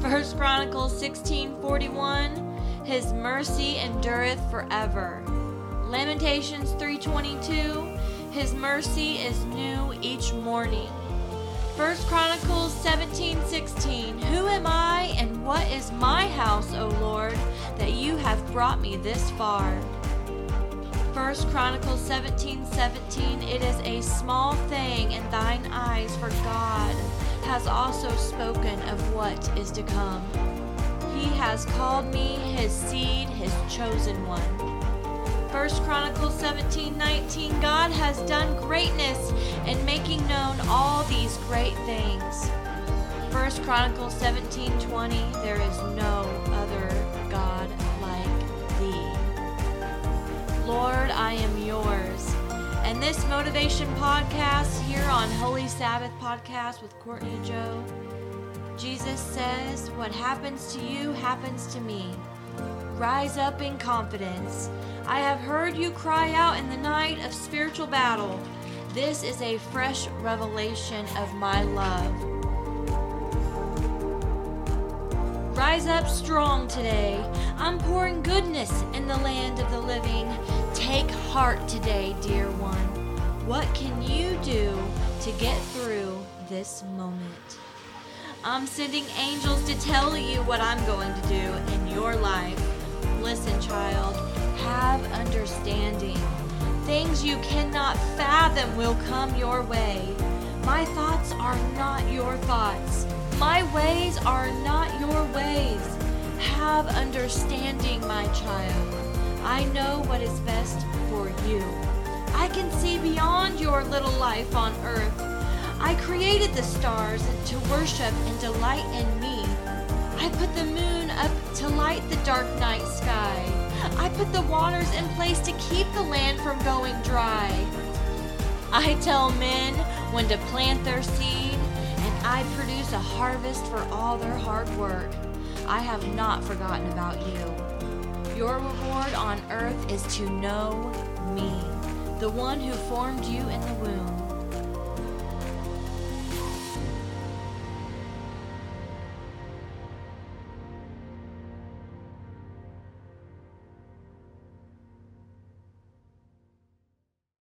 First Chronicles 16:41 His mercy endureth forever. Lamentations 3:22 His mercy is new each morning. First Chronicles 17:16 Who am I and what is my house, O Lord, that you have brought me this far? First Chronicles 17:17 It is a small thing in thine eyes for God has also spoken of what is to come. He has called me his seed, his chosen one. First Chronicles 17 19 God has done greatness in making known all these great things. First Chronicles 17 20 There is no other God like thee. Lord, I am yours. And this motivation podcast here on Holy Sabbath Podcast with Courtney Joe, Jesus says, What happens to you happens to me. Rise up in confidence. I have heard you cry out in the night of spiritual battle. This is a fresh revelation of my love. Rise up strong today. I'm pouring goodness in the land of the living. Take heart today, dear one. What can you do to get through this moment? I'm sending angels to tell you what I'm going to do in your life. Listen, child, have understanding. Things you cannot fathom will come your way. My thoughts are not your thoughts. My ways are not your ways. Have understanding, my child. I know what is best for you. I can see beyond your little life on earth. I created the stars to worship and delight in me. I put the moon up to light the dark night sky. I put the waters in place to keep the land from going dry. I tell men when to plant their seed, and I produce a harvest for all their hard work. I have not forgotten about you. Your reward on earth is to know me, the one who formed you in the womb.